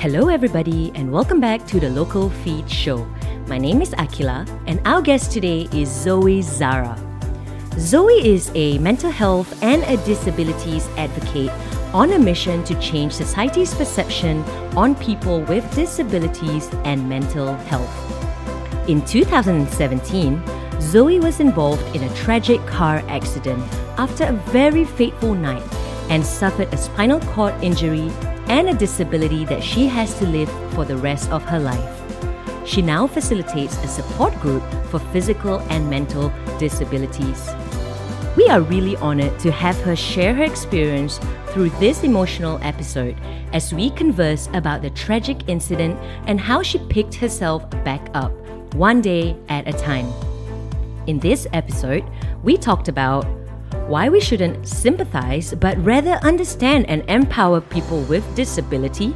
Hello, everybody, and welcome back to the Local Feed Show. My name is Akila, and our guest today is Zoe Zara. Zoe is a mental health and a disabilities advocate on a mission to change society's perception on people with disabilities and mental health. In 2017, Zoe was involved in a tragic car accident after a very fateful night and suffered a spinal cord injury and a disability that she has to live for the rest of her life. She now facilitates a support group for physical and mental disabilities. We are really honored to have her share her experience through this emotional episode as we converse about the tragic incident and how she picked herself back up, one day at a time. In this episode, we talked about why we shouldn't sympathize but rather understand and empower people with disability,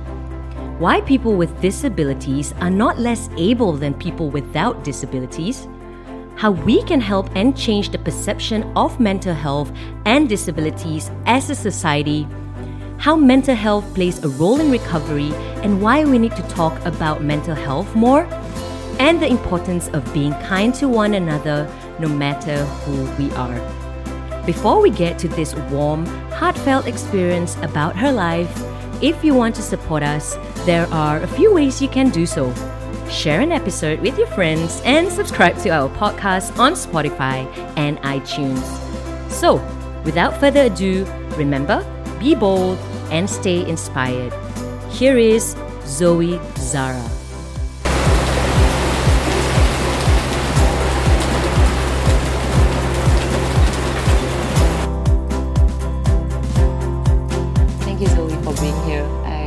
why people with disabilities are not less able than people without disabilities, how we can help and change the perception of mental health and disabilities as a society, how mental health plays a role in recovery, and why we need to talk about mental health more, and the importance of being kind to one another no matter who we are. Before we get to this warm, heartfelt experience about her life, if you want to support us, there are a few ways you can do so. Share an episode with your friends and subscribe to our podcast on Spotify and iTunes. So, without further ado, remember, be bold and stay inspired. Here is Zoe Zara.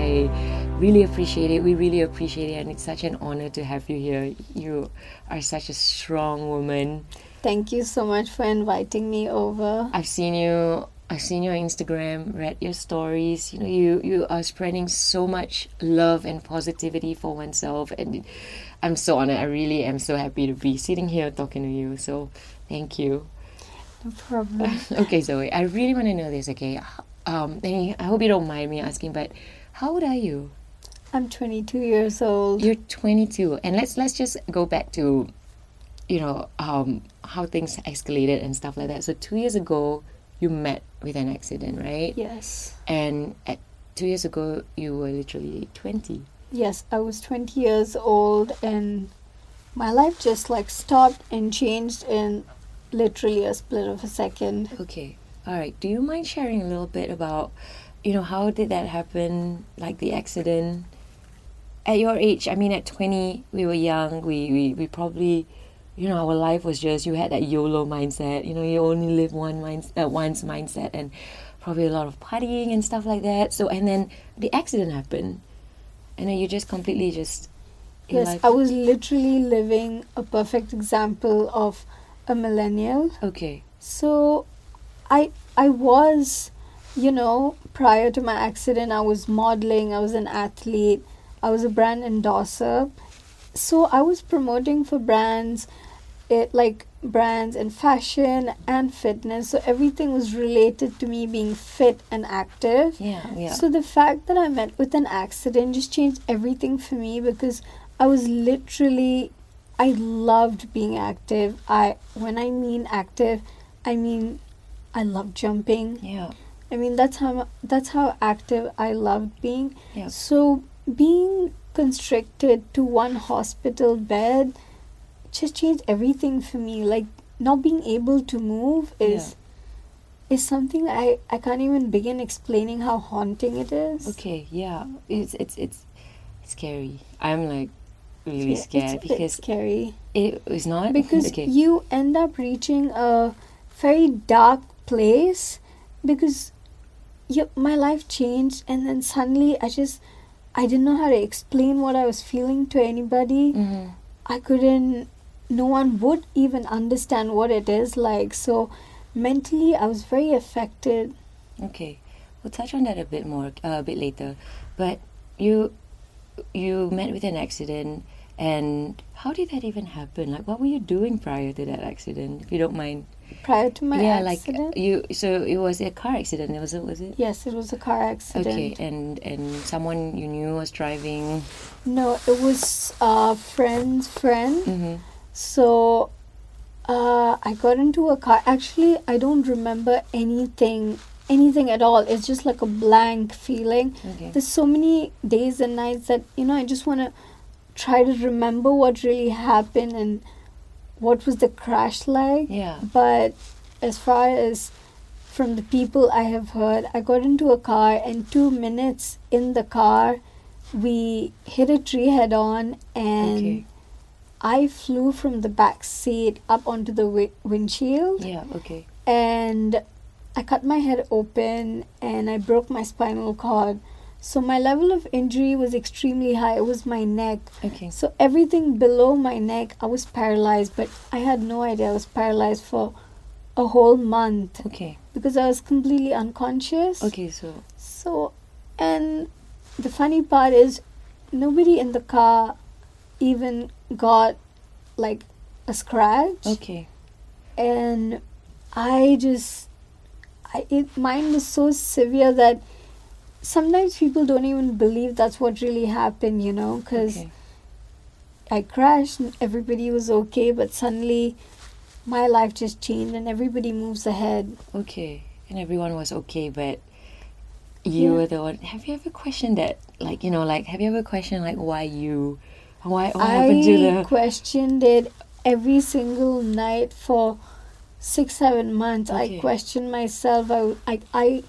I really appreciate it. We really appreciate it, and it's such an honor to have you here. You are such a strong woman. Thank you so much for inviting me over. I've seen you. I've seen your Instagram, read your stories. You know, you you are spreading so much love and positivity for oneself, and I'm so honored. I really am so happy to be sitting here talking to you. So, thank you. No problem. okay, Zoe, I really want to know this. Okay, um, I hope you don't mind me asking, but how old are you? I'm 22 years old. You're 22, and let's let's just go back to, you know, um, how things escalated and stuff like that. So two years ago, you met with an accident, right? Yes. And at two years ago, you were literally 20. Yes, I was 20 years old and my life just like stopped and changed in literally a split of a second. Okay, all right. Do you mind sharing a little bit about, you know, how did that happen? Like the accident. At your age, I mean, at 20, we were young. We, we, we probably you know, our life was just you had that YOLO mindset. You know, you only live one mind, uh, once mindset, and probably a lot of partying and stuff like that. So, and then the accident happened, and then you just completely just. Yes, life- I was literally living a perfect example of a millennial. Okay. So I I was, you know, prior to my accident I was modeling, I was an athlete, I was a brand endorser. So I was promoting for brands it like brands in fashion and fitness. So everything was related to me being fit and active. Yeah. Yeah. So the fact that I met with an accident just changed everything for me because I was literally I loved being active. I when I mean active, I mean I love jumping. yeah. I mean that's how that's how active I loved being. Yeah. So being constricted to one hospital bed just changed everything for me. Like not being able to move is is something I, I can't even begin explaining how haunting it is. Okay. Yeah. It's it's it's it's scary. I'm like really Yeah, scared it's a bit because scary. it is not Because okay. you end up reaching a very dark place because you, my life changed and then suddenly I just I didn't know how to explain what I was feeling to anybody. Mhm. I couldn't no one would even understand what it is like. So mentally I was very affected. Okay, we'll touch on that a bit more, uh, a bit later. But you, you met with an accident, And how did that even happen? Like, what were you doing prior to that accident, if you don't mind? Prior to my yeah, accident? like you. So it was a car accident. Was it? Was it? yes, it was a car accident. Okay, and and someone you knew was driving. No, it was a friend's friend. Mm-hmm. So uh, I got into a car. Actually, I don't remember anything, anything at all. It's just like a blank feeling. Okay. There's so many days and nights that you know I just want to try to remember what really happened and what was the crash like. Yeah. But as far as from the people I have heard, I got into a car and two minutes in the car, we hit a tree head on and Okay. I flew from the back seat up onto the wi- windshield Yeah. Okay. and I cut my head open and I broke my spinal cord. So my level of injury was extremely high. It was my neck. Okay. So everything below my neck, I was paralyzed, but I had no idea I was paralyzed for a whole month Okay. because I was completely unconscious. Okay. So. So, and the funny part is, nobody in the car even got like a scratch, Okay. and I just, I it mine was so severe that sometimes people don't even believe that's what really happened, you know, because Okay. I crashed and everybody was okay, but suddenly my life just changed and everybody moves ahead. Okay. And everyone was okay, but you Yeah. were the one. Have you ever questioned that? Like you know, like have you ever questioned like why you, why what happened to the. I questioned it every single night for six, seven months. Okay. I questioned myself. I, I, I,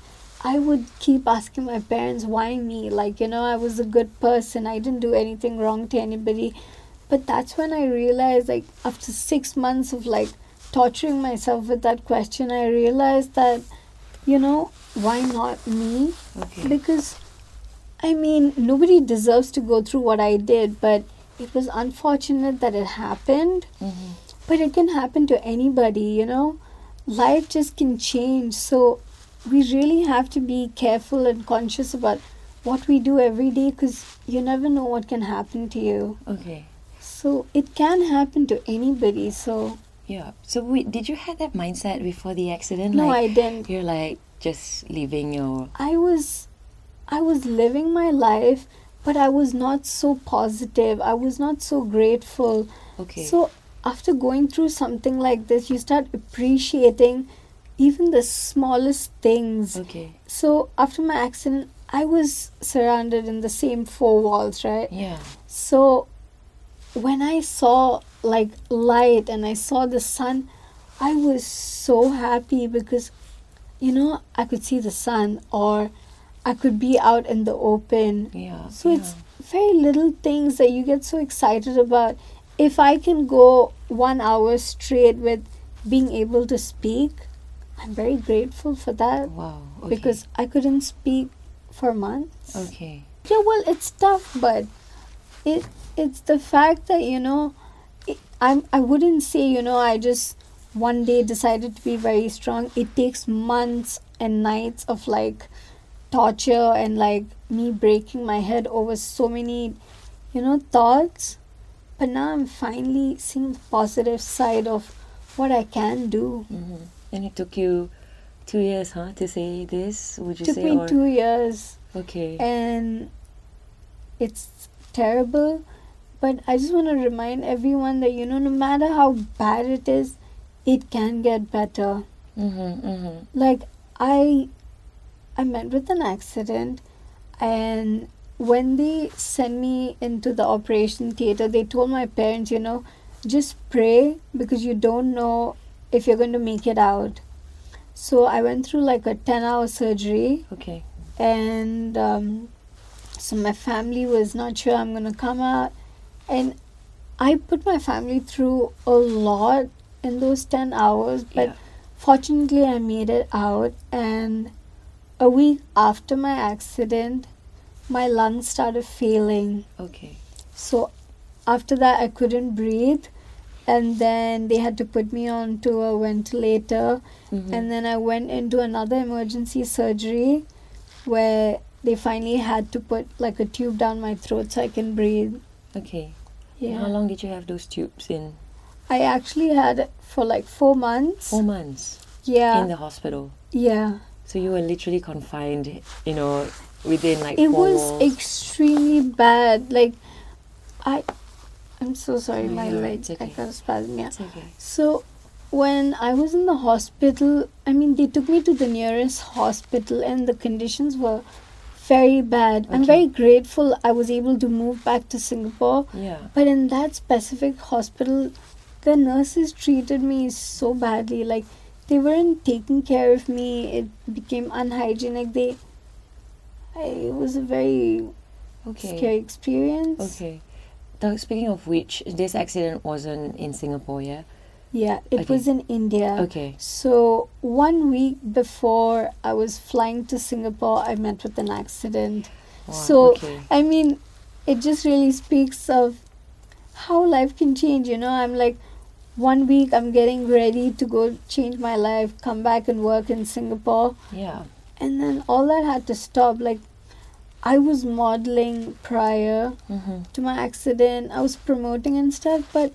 I would keep asking my parents, why me? Like, you know, I was a good person. I didn't do anything wrong to anybody. But that's when I realized, like, after six months of like torturing myself with that question, I realized that, you know, why not me? Okay. because I mean nobody deserves to go through what I did, but it was unfortunate that it happened. Mm-hmm. But it can happen to anybody, you know. Life just can change, so we really have to be careful and conscious about what we do every day because you never know what can happen to you. Okay. So it can happen to anybody. So Yeah. So wait, did you have that mindset before the accident? no, like I didn't. you're like just leaving your. I was I was living my life but I was not so positive. I was not so grateful. Okay. So after going through something like this you start appreciating even the smallest things. okay. So after my accident I was surrounded in the same four walls, right? Yeah. So when I saw like light and I saw the sun, I was so happy because you know, I could see the sun or I could be out in the open. Yeah. So yeah. it's very little things that you get so excited about. If I can go one hour straight with being able to speak, I'm very grateful for that wow. Okay. because I couldn't speak for months. Okay. Yeah, well, it's tough, but it it's the fact that you know, it, I'm I wouldn't say you know I just one day decided to be very strong. It takes months and nights of like torture and like me breaking my head over so many, you know, thoughts. But now I'm finally seeing the positive side of what I can do. Mm-hmm. And it took you two years, huh, to say this? Would you took say? me or two years. okay. and it's terrible but i just want to remind everyone that you know no matter how bad it is it can get better mm-hmm. Mm-hmm. like i i met with an accident and when they sent me into the operation theater they told my parents you know just pray because you don't know if you're going to make it out so i went through like a 10 hour surgery Okay. and um, so my family was not sure I'm gonna come out, and I put my family through a lot in those ten hours. But Yeah. fortunately, I made it out, and a week after my accident, my lungs started failing. Okay. So after that, I couldn't breathe, and then they had to put me onto a ventilator Mm-hmm. and then I went into another emergency surgery where they finally had to put like a tube down my throat so I can breathe. okay. Yeah. How long did you have those tubes in? I actually had it for like four months. Four months yeah. in the hospital. yeah. So you were literally confined, you know, within like It was walls. extremely bad. Like, I, I'm so sorry, No, my leg, I okay. got a spasm. Yeah. It's okay. So, when I was in the hospital, I mean, they took me to the nearest hospital, and the conditions were very bad. I'm very grateful I was able to move back to Singapore. Yeah. But in that specific hospital, the nurses treated me so badly. Like they weren't taking care of me. It became unhygienic. They, I, it was a very Okay. scary experience. Okay. Speaking of which, this accident wasn't in Singapore, yeah? Yeah, it Okay. was in India. Okay. So one week before I was flying to Singapore, I met with an accident. Wow, So okay. I mean, it just really speaks of how life can change. You know, I'm like, one week I'm getting ready to go change my life, come back and work in Singapore, Yeah. and then all that had to stop. Like, I was modeling prior Mm-hmm. to my accident, I was promoting and stuff, but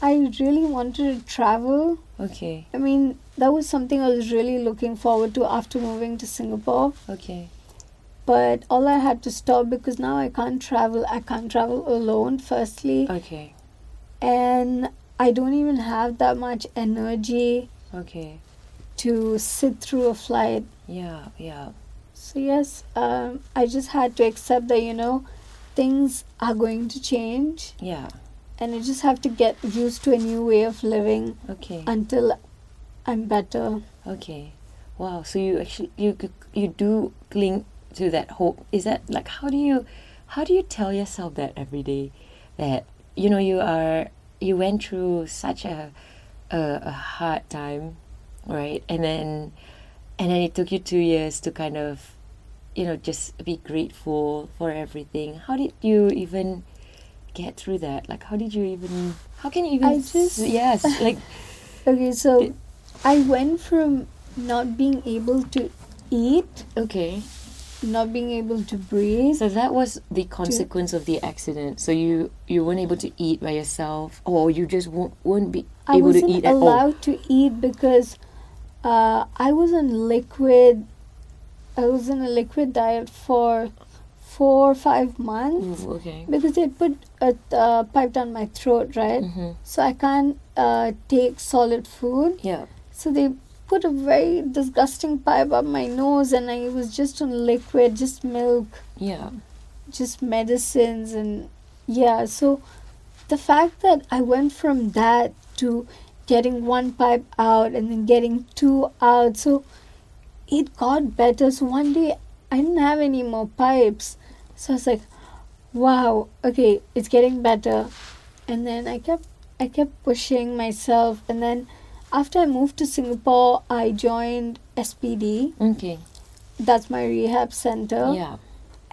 I really wanted to travel. Okay. I mean, that was something I was really looking forward to after moving to Singapore. Okay. But all I had to stop because now I can't travel. I can't travel alone, firstly. Okay. And I don't even have that much energy Okay. to sit through a flight. Yeah. Yeah. So, yes, um, I just had to accept that, you know, things are going to change. Yeah. And I just have to get used to a new way of living Okay. until I'm better. Okay. Wow. So you actually you you do cling to that hope. Is that like how do you how do you tell yourself that every day that you know you are you went through such a a, a hard time, right? And then and then it took you two years to kind of you know just be grateful for everything. How did you even get through that? Like how did you even how can you even I just- yes like Okay, so Did- I went from not being able to eat, okay. not being able to breathe. So that was the consequence of the accident. So you you weren't able to eat by yourself, or you just won't won't be I able to wasn't eat at all. allowed to eat because uh, I was on liquid. I was in a liquid diet for four or five months Ooh, okay. because they put a uh, pipe down my throat, right? Mm-hmm. So I can't uh, take solid food. Yeah. So they put a very disgusting pipe up my nose, and I was just on liquid, just milk. Yeah. just medicines and yeah so the fact that i went from that to getting one pipe out and then getting two out so it got better so one day i didn't have any more pipes so i was like wow okay it's getting better and then i kept i kept pushing myself and then after i moved to singapore i joined spd Okay. that's my rehab center Yeah.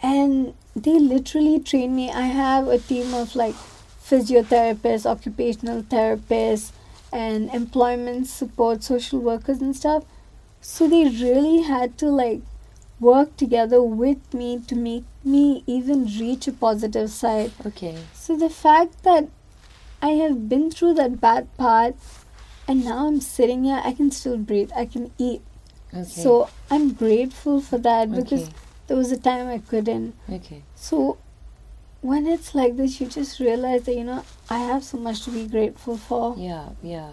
and they literally train me. I have a team of like physiotherapists, occupational therapists, and employment support social workers and stuff. So they really had to like work together with me to make me even reach a positive side. Okay. So the fact that I have been through that bad part and now I'm sitting here, I can still breathe, I can eat. Okay. So I'm grateful for that because okay. there was a time I couldn't. Okay. So when it's like this, you just realize that, you know, I have so much to be grateful for. Yeah. Yeah.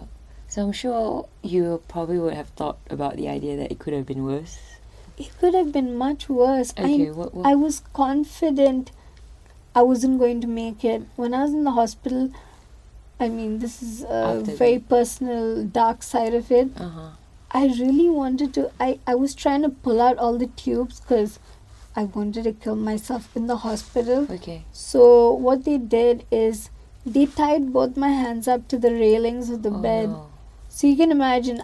So I'm sure you probably would have thought about the idea that it could have been worse. It could have been much worse. Okay. I, what? what I was confident I wasn't going to make it. When I was in the hospital, I mean, this is a After very personal, dark side of it. uh huh. I really wanted to. I, I was trying to pull out all the tubes because I wanted to kill myself in the hospital. Okay. So what they did is they tied both my hands up to the railings of the oh, bed. No. So you can imagine,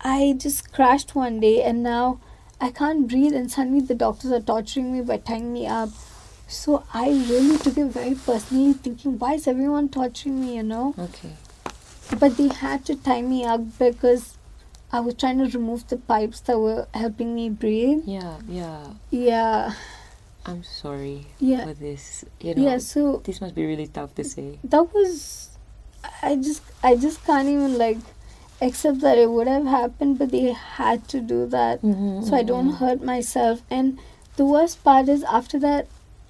I just crashed one day and now I can't breathe, and suddenly the doctors are torturing me by tying me up. So I really took it very personally, thinking, why is everyone torturing me, you know? Okay. But they had to tie me up because I was trying to remove the pipes that were helping me breathe. Yeah. Yeah. Yeah. I'm sorry Yeah. for this. You know, Yeah, so this must be really tough to say. that was I just I just can't even like accept that it would have happened but they had to do that. Mm-hmm, so I don't hurt myself. And the worst part is after that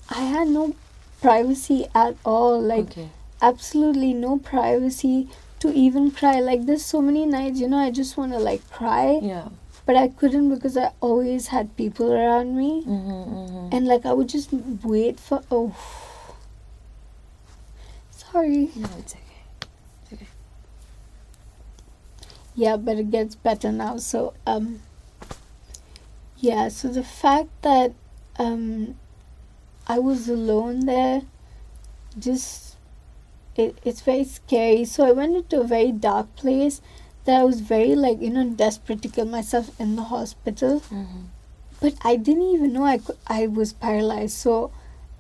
I had no privacy at all. Like okay. absolutely no privacy to even cry. Like there's so many nights you know I just want to like cry. Yeah. but I couldn't because I always had people around me. Mm-hmm, mm-hmm. and like I would just wait for oh. Sorry. No, it's okay. Yeah but it gets better now. So um yeah so the fact that um i was alone there just it, it's very scary. So i went into a very dark place that i was very like you know desperate to kill myself in the hospital. Mm-hmm. but i didn't even know i could i was paralyzed. So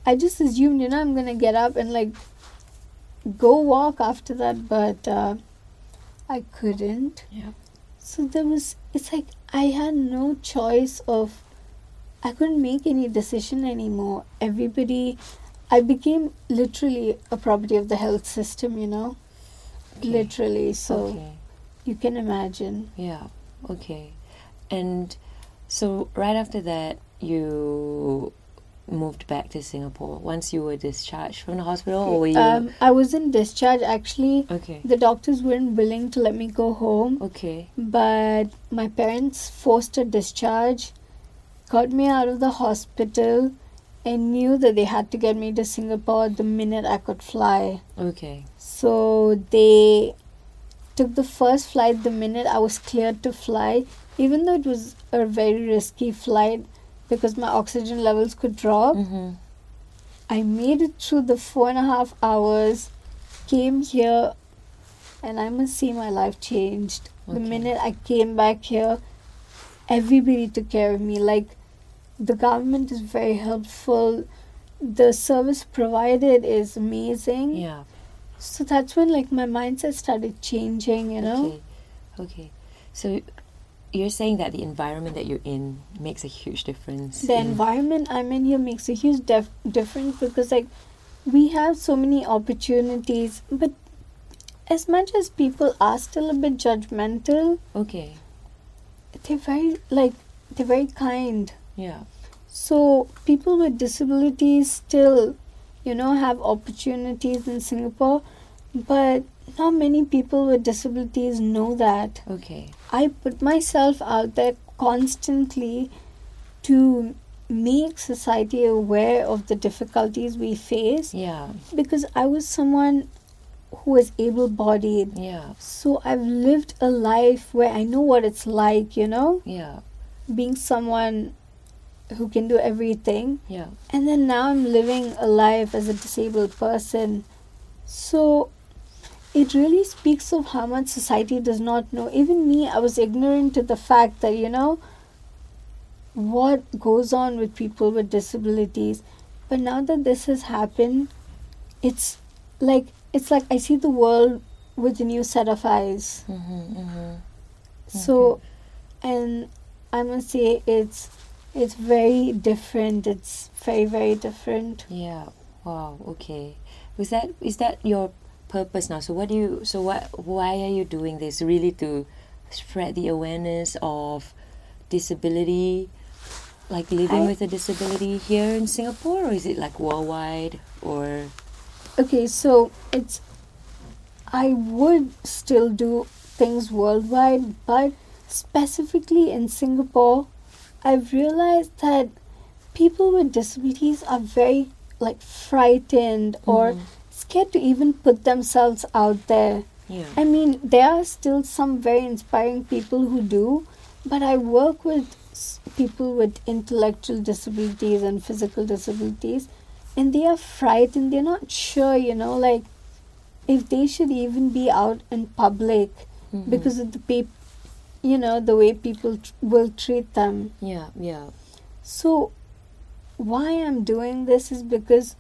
i just assumed you know i'm gonna get up and like go walk after that. But uh i couldn't Yeah. so there was, it's like I had no choice of, I couldn't make any decision anymore. Everybody, I became literally a property of the health system, you know? Okay. Literally. So Okay. you can imagine. Yeah. Okay. And so right after that, you moved back to Singapore once you were discharged from the hospital, or were you? Um, I was in discharge actually. okay. The doctors weren't willing to let me go home, Okay. but my parents forced a discharge, got me out of the hospital, and knew that they had to get me to Singapore the minute I could fly. Okay. So they took the first flight the minute I was cleared to fly, even though it was a very risky flight because my oxygen levels could drop. Mm-hmm. I made it through the four and a half hours, came here, and I must say my life changed. The minute I came back here, everybody took care of me. Like, the government is very helpful. The service provided is amazing. Yeah. So that's when like my mindset started changing, you know. Okay. Okay. So you're saying that the environment that you're in makes a huge difference. The in- environment I'm in here makes a huge def- difference because like we have so many opportunities, but as much as people are still a bit judgmental, Okay. they're very like they're very kind. Yeah. So people with disabilities still, you know, have opportunities in Singapore, but not many people with disabilities know that. Okay. I put myself out there constantly to make society aware of the difficulties we face Yeah. because I was someone who was able bodied. Yeah. So I've lived a life where I know what it's like, you know, Yeah. being someone who can do everything. Yeah. And then now I'm living a life as a disabled person. So it really speaks of how much society does not know. Even me, I was ignorant to the fact that, you know, what goes on with people with disabilities. But now that this has happened, it's like it's like I see the world with a new set of eyes. Mm-hmm, mm-hmm. So and I must say it's it's very different. It's very, very different. Yeah. Wow. Okay. Was that is that your purpose now? So what do you? So what? Why are you doing this? Really to spread the awareness of disability, like living I- with a disability here in Singapore, or is it like worldwide? Or Okay, so it's I would still do things worldwide, but specifically in Singapore, I've realized that people with disabilities are very like frightened or Mhm. Scared to even put themselves out there. yeah. I mean, there are still some very inspiring people who do, but I work with people with intellectual disabilities and physical disabilities, and they are frightened. They're not sure, you know, like if they should even be out in public Mhm. because of the pe- you know, the way people tr- will treat them. yeah. Yeah. So, why I'm doing this is because,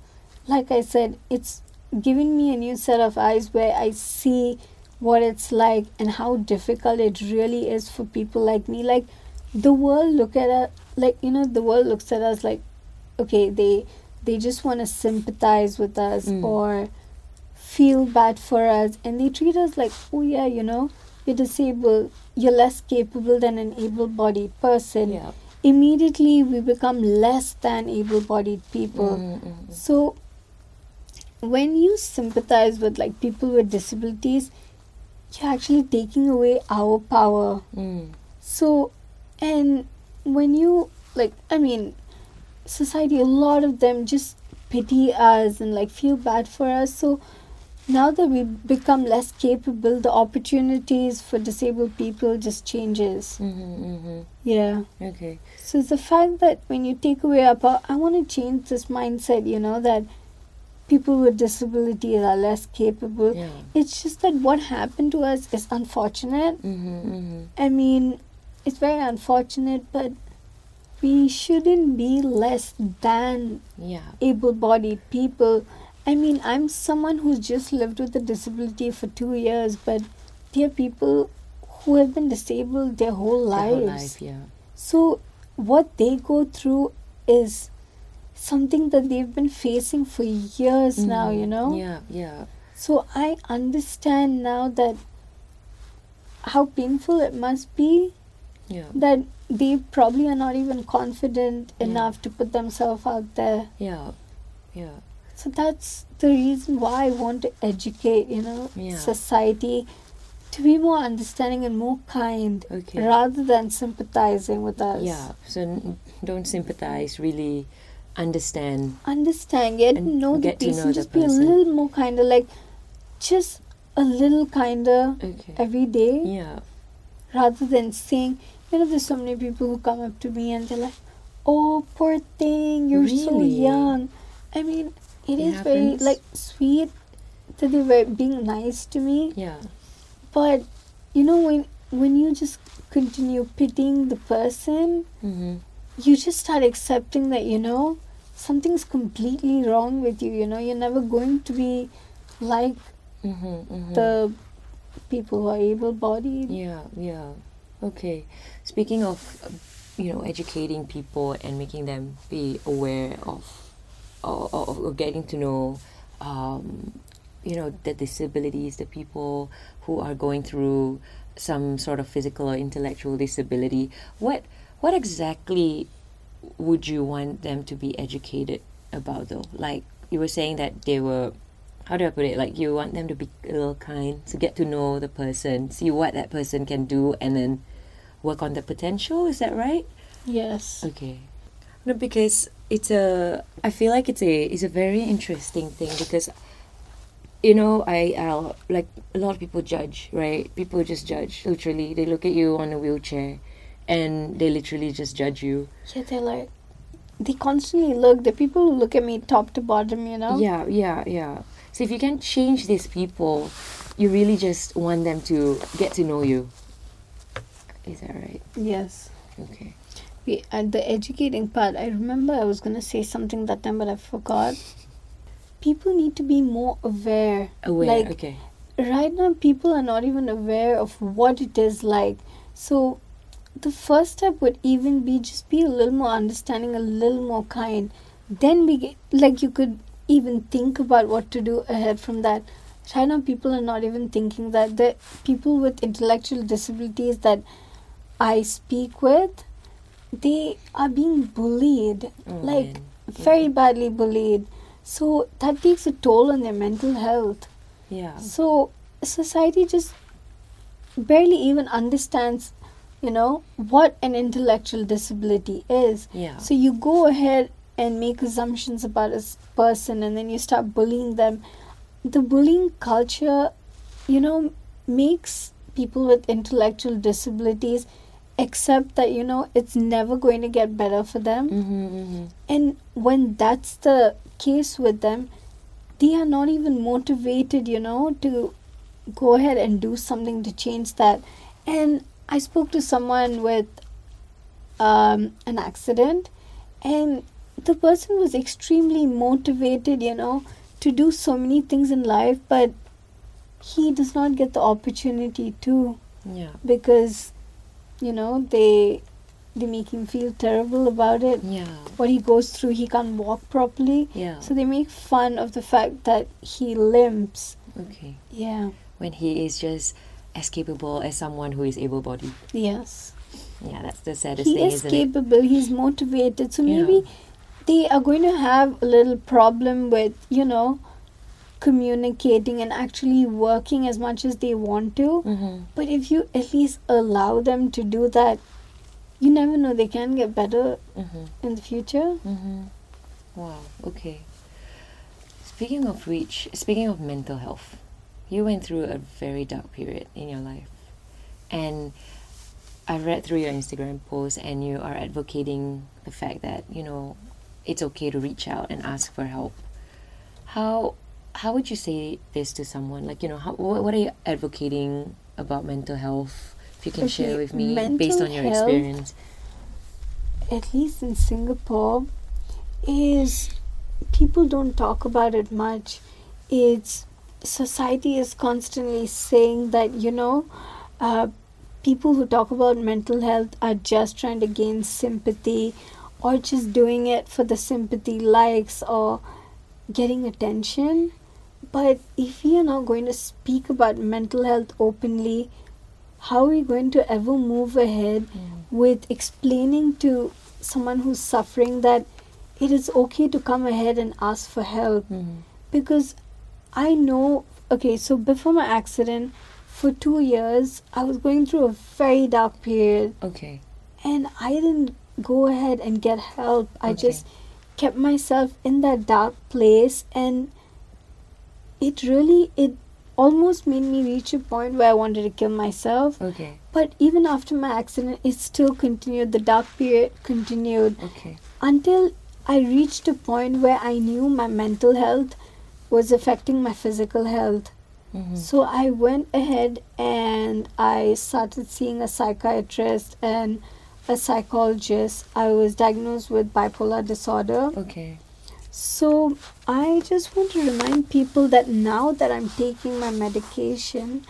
like I said, it's giving me a new set of eyes where I see what it's like and how difficult it really is for people like me. Like, the world look at us, like, you know, the world looks at us like, okay they they just want to sympathize with us Mm. or feel bad for us and they treat us like oh yeah you know you're disabled you're less capable than an able-bodied person Yeah. immediately we become less than able-bodied people Mm, mm, so when you sympathize with like people with disabilities you're actually taking away our power mm. so and when you like i mean society a lot of them just pity us and like feel bad for us so now that we become less capable the opportunities for disabled people just changes Mm-hmm, mm-hmm. yeah Okay. so it's the fact that when you take away our power, I want to change this mindset, you know, that people with disabilities are less capable. Yeah. It's just that what happened to us is unfortunate. Mm-hmm, mm-hmm. I mean, it's very unfortunate, but we shouldn't be less than Yeah. able bodied people. I mean, I'm someone who's just lived with a disability for two years, but there are people who have been disabled their whole Their lives. whole life, yeah. So, what they go through is something that they've been facing for years now, Mhm. you know? Yeah, yeah. So, I understand now that how painful it must be Yeah. that they probably are not even confident Yeah. enough to put themselves out there. Yeah. Yeah. So, that's the reason why I want to educate, you know, Yeah. society to be more understanding and more kind Okay. rather than sympathizing with us. Yeah. So n- don't sympathize, really understand. understand, get know the get know person, the just be a little more kinder, like just a little kinder Okay. every day Yeah. rather than saying, you know, there's so many people who come up to me and they're like, oh, poor thing, you're so Really? young. I mean, it It is very like sweet that they were being nice to me, Yeah. but you know, when when you just continue pitying the person, Mm-hmm. You just start accepting that you know something's completely wrong with you you know you're never going to be like Mm-hmm. mm-hmm. the people who are able bodied Yeah, yeah. Okay. Speaking of, uh, you know, educating people and making them be aware of, of, of of getting to know, um, you know, the disabilities, the people who are going through some sort of physical or intellectual disability. What what exactly would you want them to be educated about, though? Like you were saying that they were how do I put it? Like you want them to be a little kind, to get to know the person, see what that person can do, and then work on the potential. Is that right? yes Okay. No, because it's a. I feel like it's a. It's a very interesting thing because, you know, I I'll, like a lot of people judge, right? People just judge. Literally, they look at you on a wheelchair, and they literally just judge you. yeah they're like they constantly look the people who look at me top to bottom you know Yeah, yeah, yeah. So if you can change these people, you really just want them to get to know you. Is that right? yes Okay. we, at the educating part i remember i was going to say something that time but i forgot people need to be more aware Aware. Like, okay. right now people are not even aware of what it is like so the first step would even be just be a little more understanding a little more kind. Then we get like you could even think about what to do ahead from that. Right now people are not even thinking that. The people with intellectual disabilities that i speak with they are being bullied Oh, like very badly bullied. So that takes a toll on their mental health. Yeah. so society just barely even understands, you know, what an intellectual disability is. Yeah. So you go ahead and make assumptions about a person and then you start bullying them. The bullying culture, you know, makes people with intellectual disabilities accept that, you know, it's never going to get better for them. Mm-hmm, mm-hmm. And when that's the case with them, they are not even motivated, you know, to go ahead and do something to change that. And I spoke to someone with um, an accident, and the person was extremely motivated, you know, to do so many things in life, but he does not get the opportunity to Yeah. because you know they they make him feel terrible about it. Yeah. What he goes through, he can't walk properly. Yeah. So they make fun of the fact that he limps. Okay. Yeah. When he is just as capable as someone who is able bodied. Yes. Yeah, that's the saddest He thing, is isn't it? capable. He's motivated. So Yeah. maybe they are going to have a little problem with, you know, communicating and actually working as much as they want to. Mm-hmm. But if you at least allow them to do that, you never know. They can get better Mm-hmm. in the future. Mm-hmm. Wow. Okay. Speaking of which, speaking of mental health, you went through a very dark period in your life, and I've read through your Instagram post, and you are advocating the fact that you know it's okay to reach out and ask for help. How how would you say this to someone? Like you know, how, what, what are you advocating about mental health? If you can share with me based on your health experience. at least in Singapore, is people don't talk about it much. It's society is constantly saying that you know, uh, people who talk about mental health are just trying to gain sympathy, or just doing it for the sympathy likes or getting attention. But if we are not going to speak about mental health openly, how are we going to ever move ahead with explaining to someone who's suffering that it is okay to come ahead and ask for help Mm-hmm. because I know okay so before my accident for 2 years I was going through a very dark period Okay. and I didn't go ahead and get help I Okay. just kept myself in that dark place and it really it almost made me reach a point where I wanted to kill myself Okay. but even after my accident, it still continued. The dark period continued Okay. until I reached a point where I knew my mental health was affecting my physical health. Mm-hmm. So I went ahead and I started seeing a psychiatrist and a psychologist. I was diagnosed with bipolar disorder. Okay. So I just want to remind people that now that I'm taking my medication,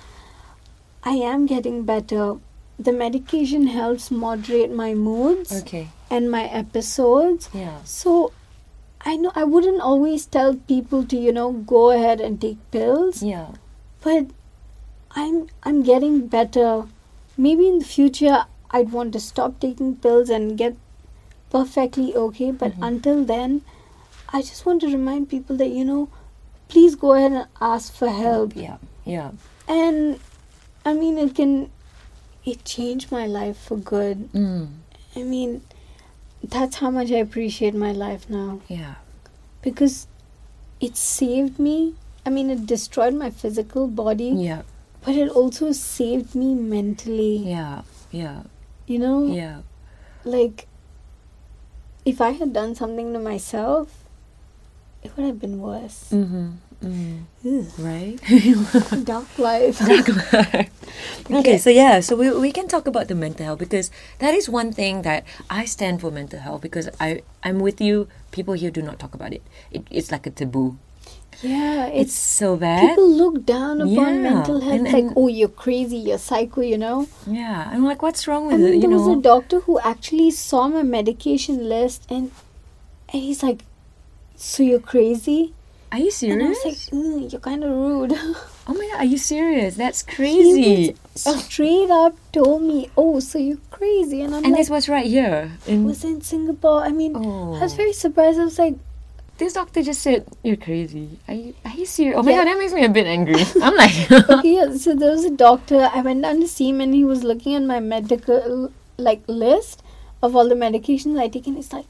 I am getting better. The medication helps moderate my moods Okay. and my episodes. Yeah. So I know I wouldn't always tell people to, you know, go ahead and take pills, Yeah. but I'm I'm getting better. Maybe in the future I'd want to stop taking pills and get perfectly okay, but Mhm. until then I just want to remind people that you know please go ahead and ask for help. Yeah. Yeah. And I mean it can it changed my life for good. Mm. I mean that's how much I appreciate my life now Yeah. because it saved me. I mean it destroyed my physical body, Yeah. but it also saved me mentally. Yeah. Yeah. You know, Yeah. like if I had done something to myself, it would have been worse. Mm-hmm. Mm. Right. Dark life. Okay, so yeah, so we, we can talk about the mental health because that is one thing that I stand for mental health because I I'm with you. People here do not talk about it. it it's like a taboo. yeah, It's it's so bad. people look down upon Yeah, mental health and- like, oh, you're crazy, you're psycho, you know. yeah, I'm like, what's wrong I with mean, it? You there was know? a doctor who actually saw my medication list and and he's like, "So you're crazy?" Are you And I was serious? like, "Mm, "You're kind of rude." oh my god, are you serious? That's crazy. straight up told me, "Oh, so you're crazy?" And I'm and like, this was right here. In, "Was in Singapore." I mean, oh, I was very oh. surprised. I was like, this doctor just said you're crazy. Are you are you serious? Oh my Yeah. god, that makes me a bit angry. I'm like, "Okay." yeah, So there was a doctor. I went down to see him, and he was looking at my medical like list of all the medications I take, and he's like,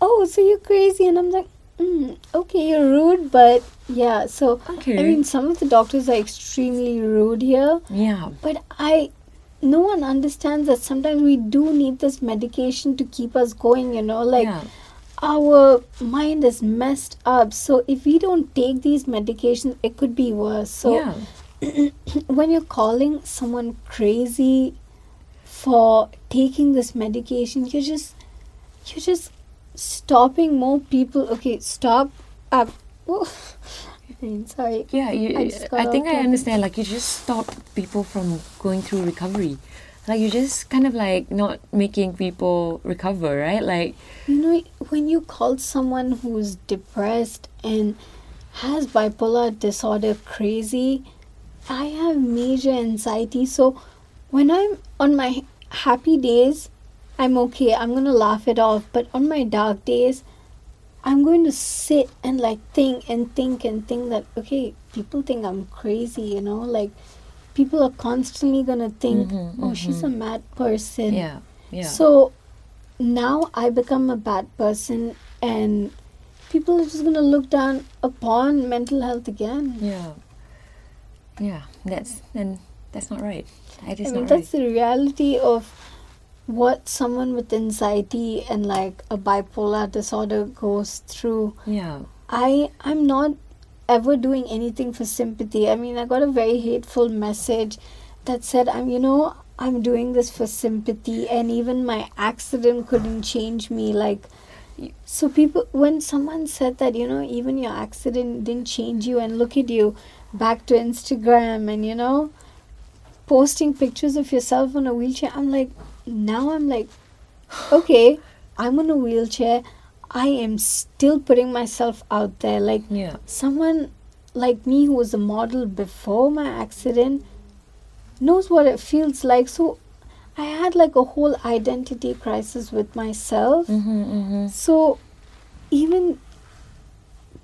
"Oh, so you're crazy?" And I'm like, mm, "Okay, you're rude, but yeah." So okay. I mean, some of the doctors are extremely rude here, yeah, but I, no one understands that sometimes we do need this medication to keep us going, you know, like yeah, our mind is messed up. So if we don't take these medications, it could be worse. So yeah. when you're calling someone crazy for taking this medication, you're just, you're just stopping more people. Okay, stop. Up. I mean, sorry. Yeah, you, I I, think I understand. Like, you just stop people from going through recovery. like you're just kind of like not making people recover, right? Like You know, when you call someone who's depressed and has bipolar disorder crazy, I have major anxiety. So when I'm on my happy days, I'm okay. I'm going to laugh it off. But on my dark days, I'm going to sit and like think and think and think that, okay, people think I'm crazy, you know? Like, people are constantly going to think, Mhm, oh, she's a mad person. yeah, yeah. So now I become a bad person, and people are just gonna look down upon mental health again. yeah. Yeah, that's and that's not right. That I mean, not that's right. the reality of what someone with anxiety and like a bipolar disorder goes through. Yeah. I I'm not ever doing anything for sympathy. I mean, I got a very hateful message that said, "I'm you know I'm doing this for sympathy," and even my accident couldn't change me. Like, so people when someone said that, you know, even your accident didn't change you, and look at you back to Instagram, and you know, posting pictures of yourself on a wheelchair. I'm like, now I'm like, okay, I'm on a wheelchair. I am still putting myself out there. Like Yeah. someone like me who was a model before my accident knows what it feels like. So I had like a whole identity crisis with myself. Mm-hmm, mm-hmm. So even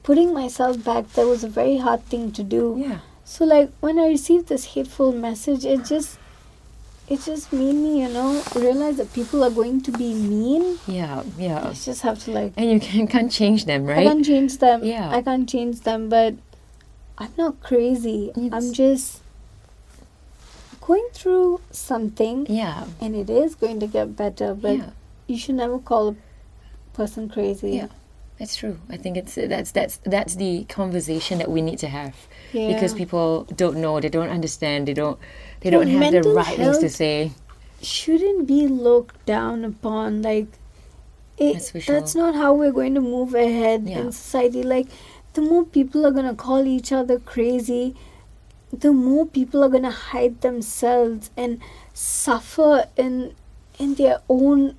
putting myself back there was a very hard thing to do. Yeah. So like when I received this hateful message, it just it just made me, you know, realize that people are going to be mean. Yeah. Yeah. I just have to like And you can, can't change them, right? I can't change them. Yeah. I can't change them, but I'm not crazy. I'm just going through something Yeah. and it is going to get better, but yeah. you should never call a person crazy. Yeah. That's true. I think it's that's that's that's the conversation that we need to have Yeah. because people don't know, they don't understand, they don't they don't have the right things to say. shouldn't be looked down upon like it, That's that's, not how we're going to move ahead Yeah. in society like the more people are going to call each other crazy the more people are going to hide themselves and suffer in in their own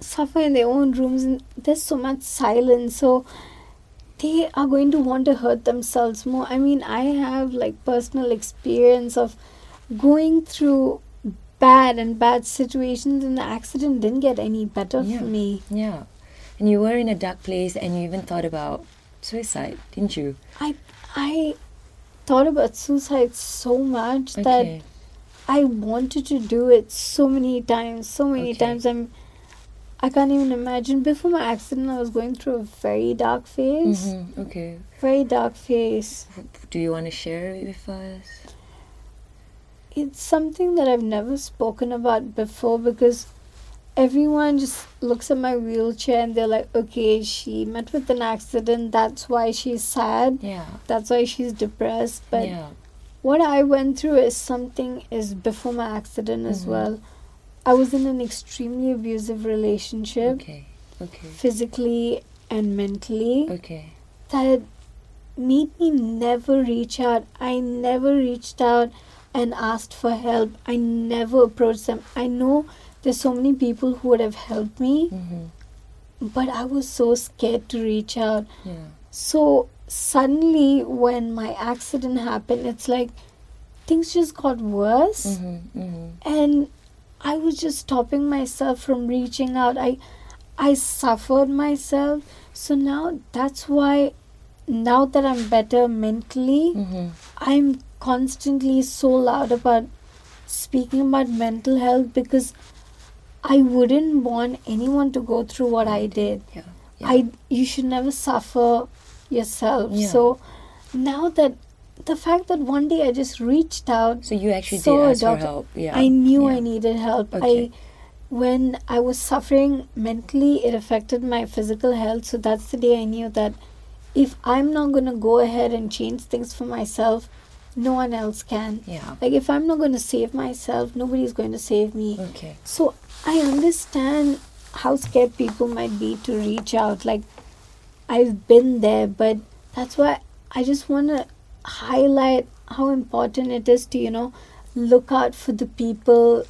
suffer in their own rooms and there's so much silence so they are going to want to hurt themselves more i mean i have like personal experience of going through bad and bad situations and the accident didn't get any better Yeah. for me Yeah. And you were in a dark place and you even thought about suicide, didn't you? i i thought about suicide so much Okay. that i wanted to do it so many times so many Okay. times i'm i can't even imagine before my accident i was going through a very dark phase Mm-hmm. Okay. very dark phase Do you want to share it with us? it's something that I've never spoken about before because everyone just looks at my wheelchair and they're like, okay, she met with an accident, that's why she's sad, Yeah. that's why she's depressed. But yeah. what I went through is something is before my accident as Mhm. well. I was in an extremely abusive relationship, Okay. Okay. physically and mentally, Okay. that made me never reach out. I never reached out and asked for help. I never approached them. I know there's so many people who would have helped me, Mm-hmm. but I was so scared to reach out. Yeah. So suddenly, when my accident happened, it's like things just got worse, Mm-hmm. Mm-hmm. and I was just stopping myself from reaching out. I, I suffered myself. So now that's why, now that I'm better mentally, Mm-hmm. I'm constantly so loud about speaking about mental health because I wouldn't want anyone to go through what I did. Yeah. Yeah. I you should never suffer yourself. Yeah. So now that the fact that one day I just reached out, so you actually So did ask for doctor- help. Yeah. I knew yeah. I needed help. Okay. I when I was suffering mentally, it affected my physical health. So that's the day I knew that if I'm not gonna go ahead and change things for myself, no one else can. Yeah. Like if I'm not gonna save myself, nobody's going to save me. Okay. So I understand how scared people might be to reach out. Like I've been there, but that's why I just want to highlight how important it is to, you know, look out for the people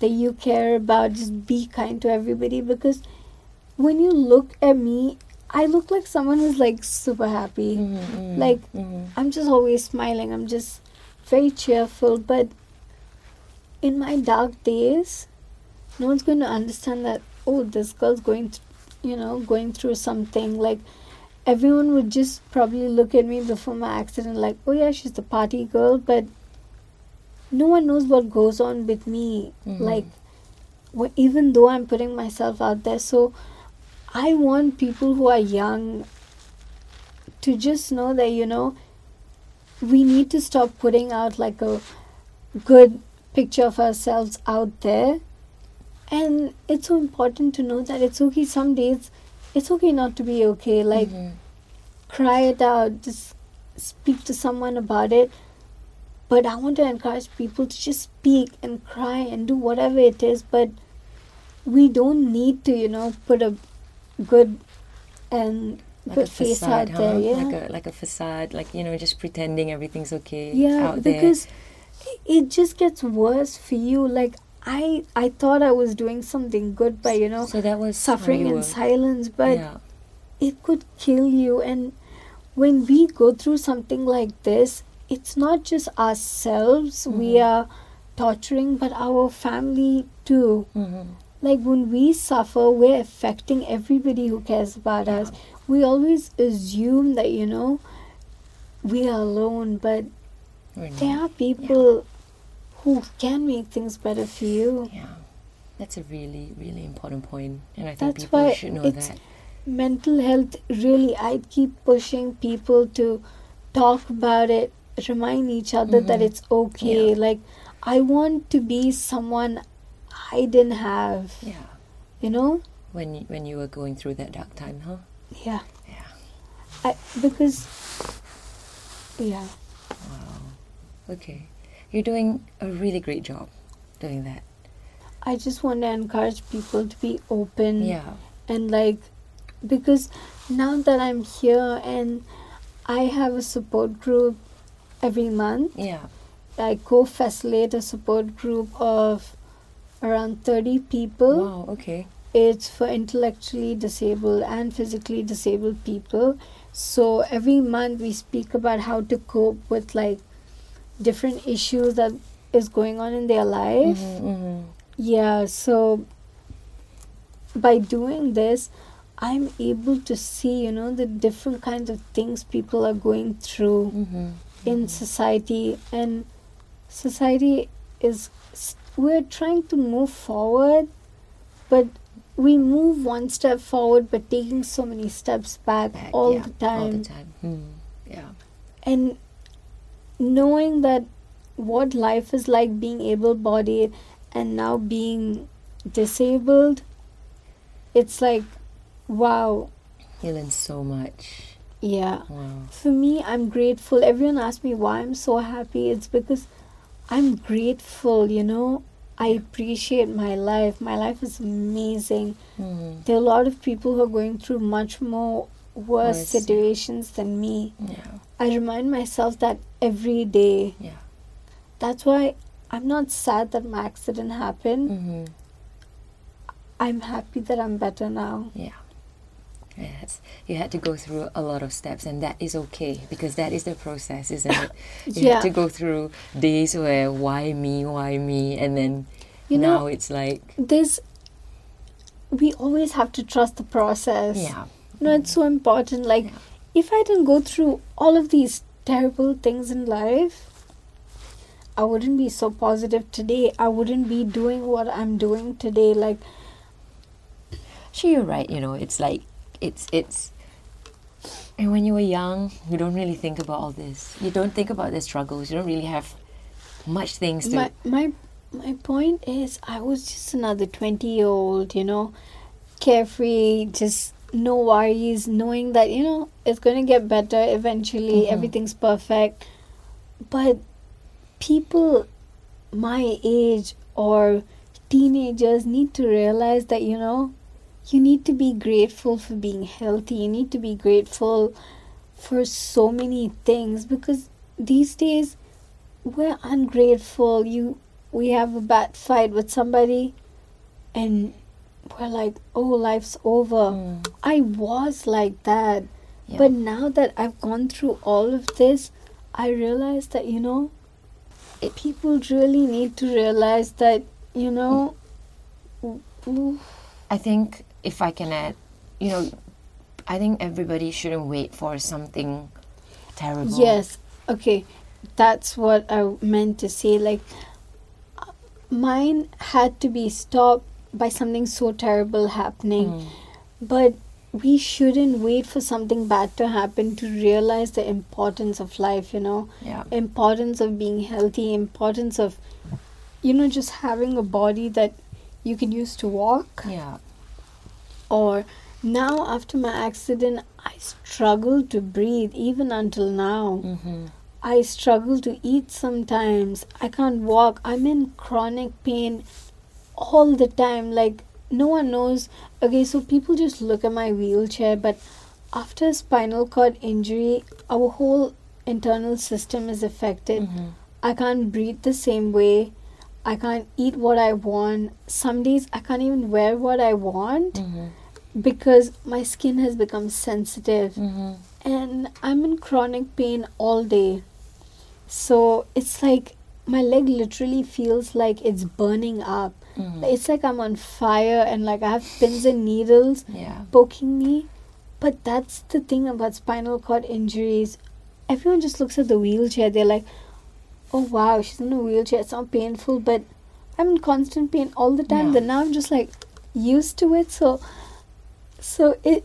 that you care about. Just be kind to everybody because when you look at me, I look like someone who's like super happy. Mm-hmm, Like, mm-hmm. I'm just always smiling. I'm just very cheerful. But in my dark days, no one's going to understand that, oh, this girl's going, th- you know, going through something. Like, everyone would just probably look at me before my accident, like, oh, yeah, she's the party girl. But no one knows what goes on with me. Mhm. Like, even though I'm putting myself out there. So, I want people who are young to just know that, you know, we need to stop putting out like a good picture of ourselves out there. And it's so important to know that it's okay some days, it's okay not to be okay. Like, Mhm. cry it out, just speak to someone about it. But I want to encourage people to just speak and cry and do whatever it is. But we don't need to, you know, put a good and like good a face facade, out there. Yeah. Like a like a facade, like you know, just pretending everything's okay yeah out there. because it just gets worse for you like i i thought i was doing something good by you know so that was suffering in silence but yeah. it could kill you and when we go through something like this it's not just ourselves we Mhm. are torturing but our family too Mhm. like when we suffer we're affecting everybody who cares about Yeah. us we always assume that you know we are alone but there are people who can make things better for you. Yeah, that's a really, really important point, and I think That's people why should know it's- that. Mental health, really, I keep pushing people to talk about it, remind each other that Mhm. it's okay. Yeah. Like, I want to be someone I didn't have, Yeah, you know? when you, when you were going through that dark time, huh? Yeah. Yeah. I, because, yeah. Wow. Okay, you're doing a really great job doing that. I just want to encourage people to be open. Yeah. and like because now that I'm here and I have a support group every month, Yeah. I co facilitate a support group of around 30 people. Wow. Okay. It's for intellectually disabled and physically disabled people. So every month we speak about how to cope with like different issues that is going on in their life. Mm-hmm, Yeah, so by doing this, I'm able to see, you know, the different kinds of things people are going through mm-hmm. in society. And society is, we're trying to move forward, but we move one step forward, but taking so many steps back, Back, all yeah, the time. All the time. Mm. Yeah. And knowing that what life is like being able bodied and now being disabled, it's like, wow, You learn so much. yeah. Wow. For me, I'm grateful. Everyone asks me why I'm so happy. It's because I'm grateful, you know. I appreciate my life. My life is amazing. Mm. There are a lot of people who are going through much more worse Worse, situations than me. Yeah. I remind myself that every day. Yeah. That's why I'm not sad that my accident happened. Mm-hmm. I'm happy that I'm better now. Yeah. Yes. You had to go through a lot of steps, and that is okay because that is the process, isn't it? You Yeah. had to go through days where why me, why me, and then You now know, it's like this. We always have to trust the process. yeah, No, it's so important. Like, Yeah. if I didn't go through all of these terrible things in life, I wouldn't be so positive today. I wouldn't be doing what I'm doing today. Like, Sure, you're right. You know, it's like it's it's. And when you were young, you don't really think about all this. You don't think about the struggles. You don't really have much things to. my my my point is, I was just another twenty year old. You know, carefree, just no worries, knowing that you know it's gonna get better eventually. Mhm. Everything's perfect, but people my age or teenagers need to realize that you know you need to be grateful for being healthy you need to be grateful for so many things because these days we're ungrateful you we have a bad fight with somebody and we're like, oh, life's over. Mm. I was like that. Yeah. But now that I've gone through all of this, I realize that, you know, it, people really need to realize that, you know, I think if I can add, you know, I think everybody shouldn't wait for something terrible. yes, okay, that's what I meant to say. Like, mine had to be stopped by something so terrible happening. Mm. But we shouldn't wait for something bad to happen to realize the importance of life, you know, Yeah. importance of being healthy, importance of, you know, just having a body that you can use to walk. Yeah. Or now, after my accident, I struggle to breathe even until now. Mm-hmm. I struggle to eat sometimes. I can't walk. I'm in chronic pain all the time. Like, no one knows. Okay, so people just look at my wheelchair, but after a spinal cord injury, our whole internal system is affected. Mm-hmm. I can't breathe the same way. I can't eat what I want. Some days I can't even wear what I want Mm-hmm. because my skin has become sensitive Mm-hmm. and I'm in chronic pain all day. So it's like my leg literally feels like it's burning up. Mm-hmm. It's like I'm on fire and like I have pins and needles Yeah. poking me. But that's the thing about spinal cord injuries. Everyone just looks at the wheelchair. They're like, oh wow, she's in a wheelchair. It's not painful, but I'm in constant pain all the time. Yeah. Then now I'm just like used to it. So, so it,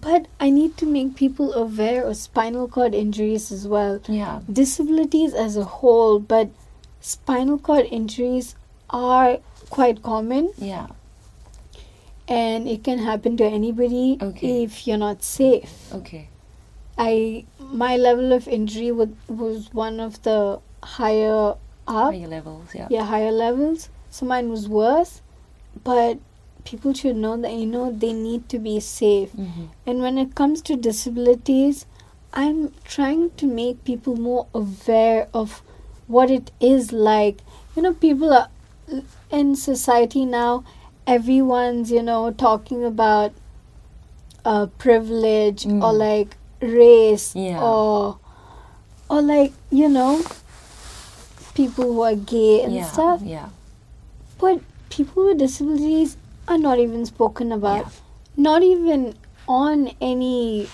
but I need to make people aware of spinal cord injuries as well. Yeah. Disabilities as a whole, but spinal cord injuries are quite common Yeah. and it can happen to anybody Okay. if you're not safe. Okay. I my level of injury was was one of the higher up, Higher levels. Yeah. yeah, higher levels. So mine was worse, but people should know that you know they need to be safe. Mm-hmm. And when it comes to disabilities, I'm trying to make people more aware of what it is like. You know, people are in society now, everyone's, you know, talking about uh, privilege or Mm. like race Yeah. or or like, you know, people who are gay and yeah. stuff. Yeah. But people with disabilities are not even spoken about. Yeah. Not even on any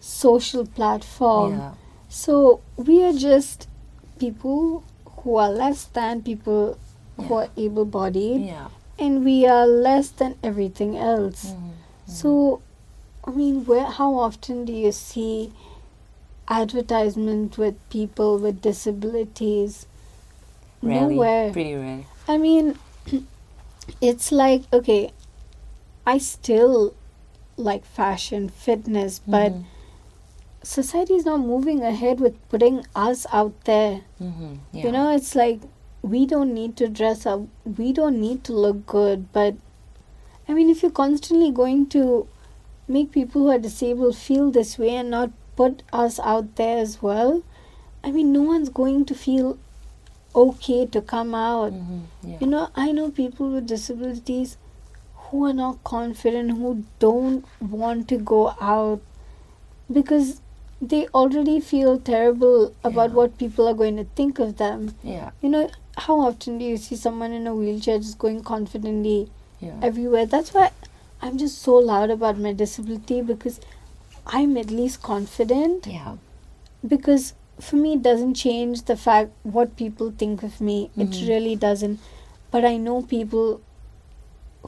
social platform. Yeah. So we are just people who are less than people who are able bodied and we are less than everything else. Mhm. So I mean where how often do you see advertisement with people with disabilities? Rarely. Nowhere. Pretty rare. I mean, it's like okay, I still like fashion, fitness, but Mhm. society is not moving ahead with putting us out there. Mhm. Yeah. You know, it's like we don't need to dress up, we don't need to look good, but I mean, if you're constantly going to make people who are disabled feel this way and not put us out there as well, I mean, no one's going to feel okay to come out. Mhm. Yeah. You know, I know people with disabilities who are not confident, who don't want to go out because they already feel terrible about Yeah. what people are going to think of them. yeah. You know, how often do you see someone in a wheelchair just going confidently Yeah. everywhere? That's why I'm just so loud about my disability because I'm at least confident yeah. because for me it doesn't change the fact what people think of me Mhm. it really doesn't but i know people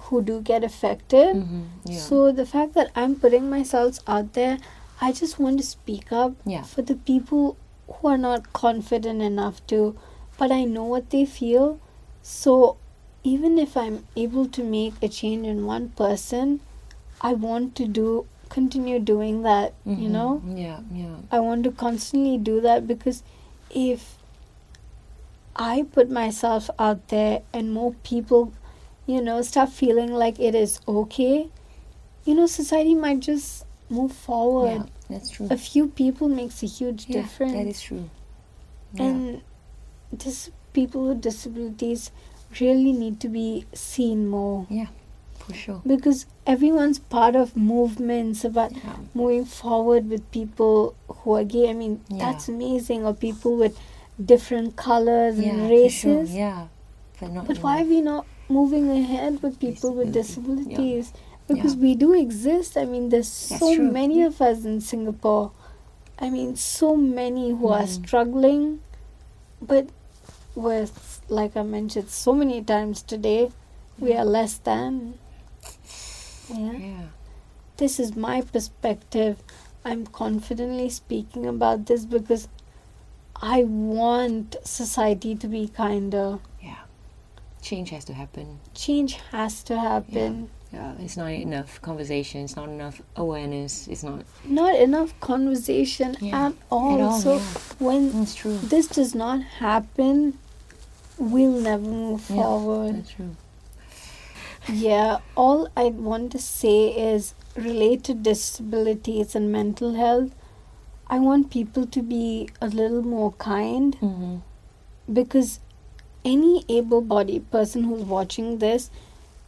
who do get affected Mhm. Yeah. so the fact that i'm putting myself out there i just want to speak up Yeah. for the people who are not confident enough to but i know what they feel so even if i'm able to make a change in one person i want to do continue doing that you Mhm. know Yeah. Yeah. I want to constantly do that because if I put myself out there and more people, you know, start feeling like it is okay, you know, society might just move forward. Yeah. That's true. A few people makes a huge yeah, difference. That is true. Yeah. And dis- people with disabilities really need to be seen more Yeah, for sure. because everyone's part of movements about Yeah. moving forward with people who are gay. I mean, Yeah. that's amazing. Or people with different colors Yeah, and races. sure. Yeah, but not. But why are we not moving ahead with people with Disability, disabilities? Because we do exist. I mean, there's That's so true. many of us in Singapore. I mean, so many who are Mhm. struggling, but with, like I mentioned so many times today, we are less than. Yeah. Yeah. This is my perspective. I'm confidently speaking about this because I want society to be kinder. Yeah. Change has to happen. Change has to happen. Yeah, it's not enough conversation. It's not enough awareness. It's not Not enough conversation Yeah, at all. at all. so yeah. when this does not happen, we'll never move Yeah. forward. That's true. Yeah, all I want to say is related disabilities and mental health. I want people to be a little more kind Mm-hmm. because any able bodied person who's watching this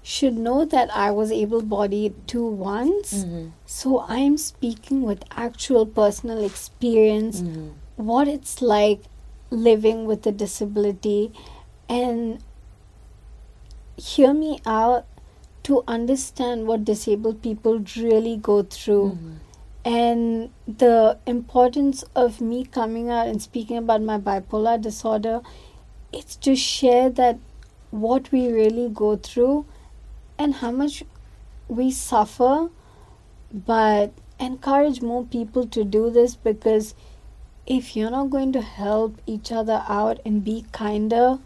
should know that I was able bodied too once. Mm-hmm. So I'm speaking with actual personal experience, Mm-hmm. what it's like living with a disability, and hear me out to understand what disabled people really go through Mm-hmm. and the importance of me coming out and speaking about my bipolar disorder it's to share that what we really go through and how much we suffer but encourage more people to do this because if you're not going to help each other out and be kinder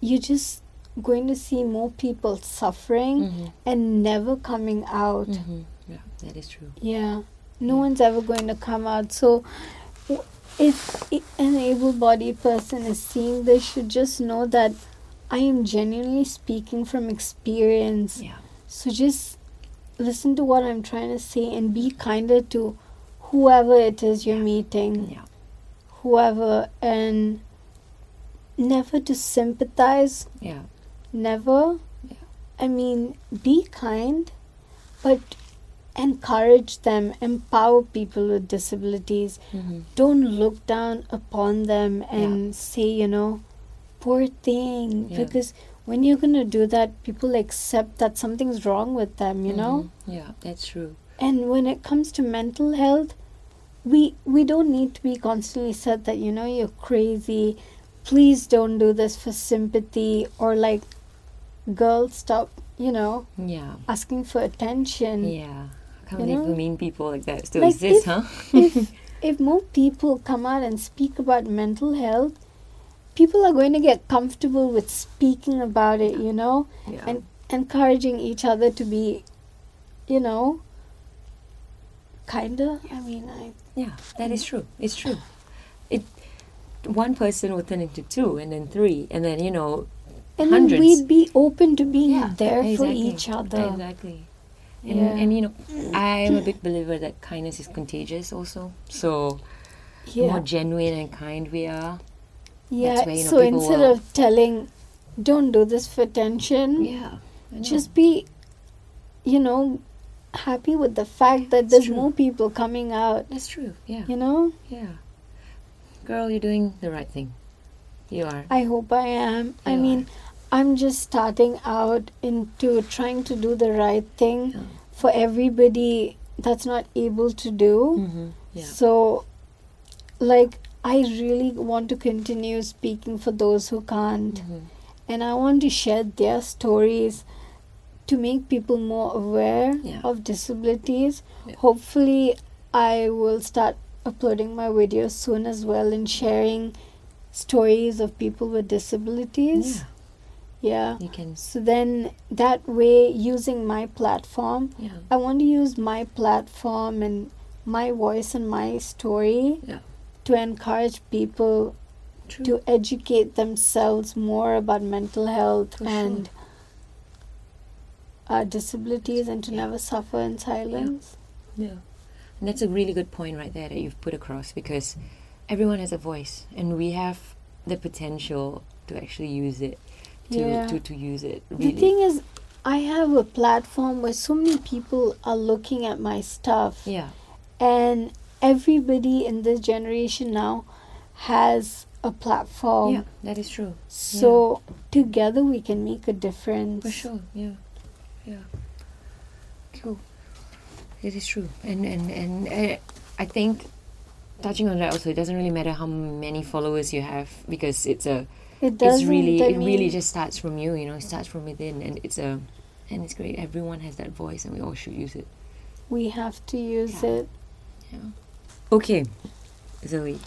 you're just going to see more people suffering Mm-hmm. and never coming out Mm-hmm. Yeah, that is true. yeah, no Yeah. one's ever going to come out. So, if an able bodied person is seeing this, should just know that I am genuinely speaking from experience. Yeah. So, just listen to what I'm trying to say and be kinder to whoever it is you're meeting, Yeah. whoever, and never to sympathize Yeah. Never. Yeah. I mean, be kind, but encourage them, empower people with disabilities. Mm-hmm. Don't look down upon them and say, you know, poor thing. Yeah. Because when you're going to do that, people accept that something's wrong with them, you know? Mhm. Yeah, that's true. And when it comes to mental health, we we don't need to be constantly said that you know you're crazy. Please don't do this for sympathy or like girls stop, you know, Yeah. asking for attention. Yeah. I can't You believe know? mean people like that still Like exist, if- huh? if if more people come out and speak about mental health, people are going to get comfortable with speaking about it, you know, Yeah. and encouraging each other to be, you know, kinder. I mean, I Yeah, that is true. It's true. It one person will turn into two, and then three, and then you know, and hundreds. then we'd be open to being Yeah, there for each other. Exactly. And Yeah. and you know, I am a big believer that kindness is contagious. Also, so Yeah. more genuine and kind we are. Yeah. where, you know, so instead will- of telling, don't do this for attention, Yeah. Just be, you know, happy with the fact that there's true. more people coming out. that's true. Yeah. You know, Yeah. Girl, you're doing the right thing. You are. I hope I am. I You mean, I'm just starting out into trying to do the right thing Yeah. for everybody that's not able to do. Mm-hmm. Yeah. So, like, I really want to continue speaking for those who can't. Mhm. And I want to share their stories to make people more aware Yeah. of disabilities. Yeah. Hopefully, I will start uploading my videos soon as well and sharing stories of people with disabilities. Yeah. Yeah. You can. So then, that way, using my platform, Yeah. I want to use my platform and my voice and my story Yeah. To encourage people True. to educate themselves more about mental health For and uh, disabilities and to Yeah. never suffer in silence. Yeah. And that's a really good point right there that you've put across because everyone has a voice and we have the potential to actually use it, to Yeah. to, to use it. Really. The thing is, I have a platform where so many people are looking at my stuff, yeah, and everybody in this generation now has a platform. yeah, that is true. So together we can make a difference. For sure, yeah, yeah. Cool. It is true, and and and uh, I think touching on that also, it doesn't really matter how many followers you have because it's a It doesn't. it's really it really just starts from you. You know, it starts from within, and it's a and it's great. Everyone has that voice, and we all should use it. we have to use it. Yeah. it. Okay, Zoe.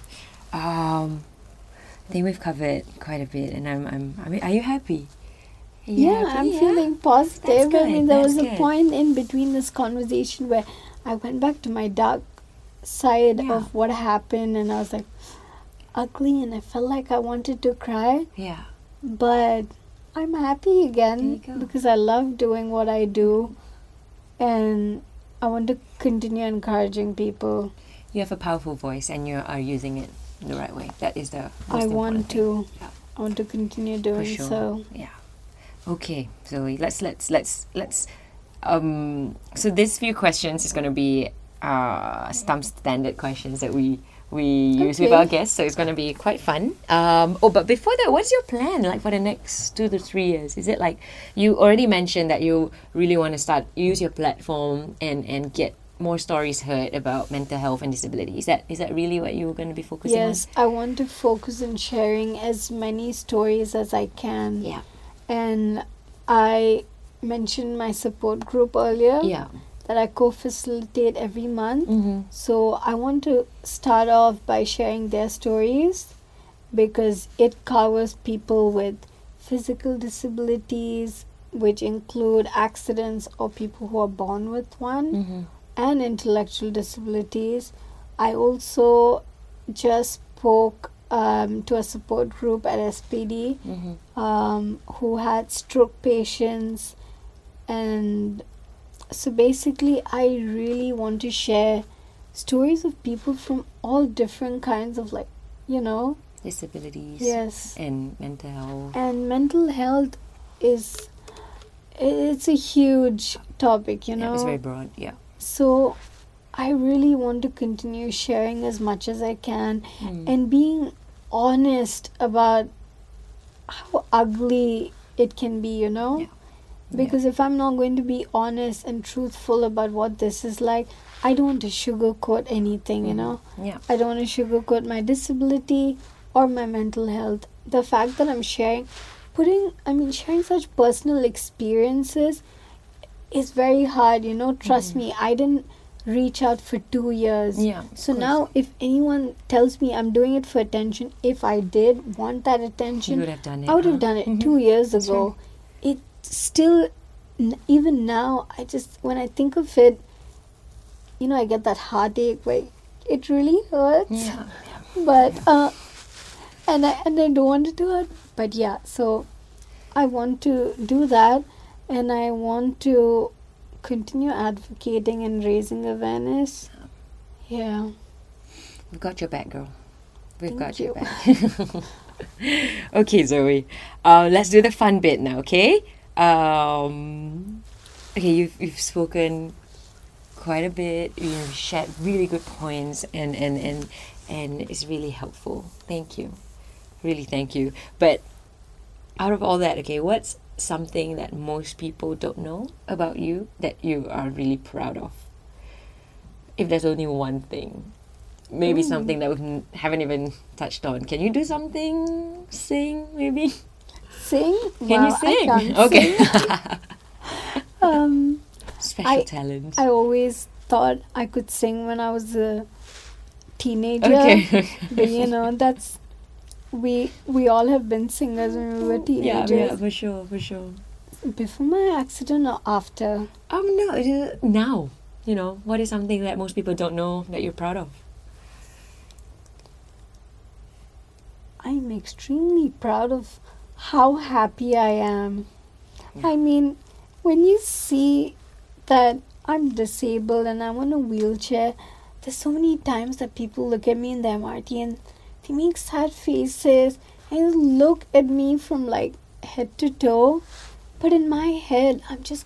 Um, I think we've covered quite a bit, and I'm I'm. I mean, are you happy? Are you Yeah, happy? I'm Yeah? feeling positive. That's I mean, there was that's a point in between this conversation where I went back to my dark side Yeah. of what happened, and I was like ugly, and I felt like I wanted to cry, Yeah. but I'm happy again There you go. because I love doing what I do, and I want to continue encouraging people. You have a powerful voice, and you are using it the right way. That is the. Most I want to. Yeah. I want to continue doing sure. so. Yeah. Okay, So Let's let's let's let's. Um. So these few questions is going to be uh stump standard questions that we we use with our guests. So it's going to be quite fun. Um. Oh, but before that, what's your plan like for the next two to three years? Is it like you already mentioned that you really want to start use your platform and and get more stories heard about mental health and disability? Is that is that really what you're going to be focusing on? Yes, I want to focus on sharing as many stories as I can. Yeah. And I mentioned my support group earlier Yeah. that I co facilitate every month. Mm-hmm. So I want to start off by sharing their stories because it covers people with physical disabilities, which include accidents or people who are born with one Mm-hmm. And intellectual disabilities. I also just spoke um, to a support group at SPD Mm-hmm. um, who had stroke patients, and so basically, I really want to share stories of people from all different kinds of like, you know, Disabilities. yes, and mental health. and mental health is it's a huge topic, you yeah, know. it's very broad. Yeah. So I really want to continue sharing as much as I can Mm. and being honest about how ugly it can be, you know? Yeah. Because if I'm not going to be honest and truthful about what this is like, I don't want to sugarcoat anything, you Mhm. know? Yeah. I don't want to sugarcoat my disability or my mental health. The fact that I'm sharing, putting, I mean, sharing such personal experiences is very hard, you know? Trust Mhm. me, I didn't reach out for two years. Yeah. So course. now, if anyone tells me I'm doing it for attention, if I did want that attention, would have done it. I would have huh? done it Mhm. two years That's ago. It still, n- even now, I just when I think of it, you know, I get that heartache where it really hurts. Yeah. But uh, and I and I don't want to do it. But yeah, so I want to do that, and I want to continue advocating and raising awareness. Yeah. We've got your back, girl. We've Thank got your you. back. okay, Zoe. Uh, let's do the fun bit now, okay? Um, okay, you've you've spoken quite a bit. You've shared really good points, and and and and it's really helpful. Thank you, really thank you. But out of all that, okay, what's something that most people don't know about you that you are really proud of? If there's only one thing, maybe Ooh. something that we haven't even touched on. Can you do something? Sing, maybe? Sing? Can Wow, you sing? Okay. sing. Um, Special I- talent. I always thought I could sing when I was a teenager. okay. But you know, that's we we all have been singers when we were yeah, teenagers. yeah, for sure, for sure. Before my accident or after? Um, no, it is now. You know, what is something that most people don't know that you're proud of? I'm extremely proud of how happy I am. Yeah. I mean, when you see that I'm disabled and I'm on a wheelchair, there's so many times that people look at me in the MRT and they make sad faces and look at me from like head to toe. But in my head, I'm just,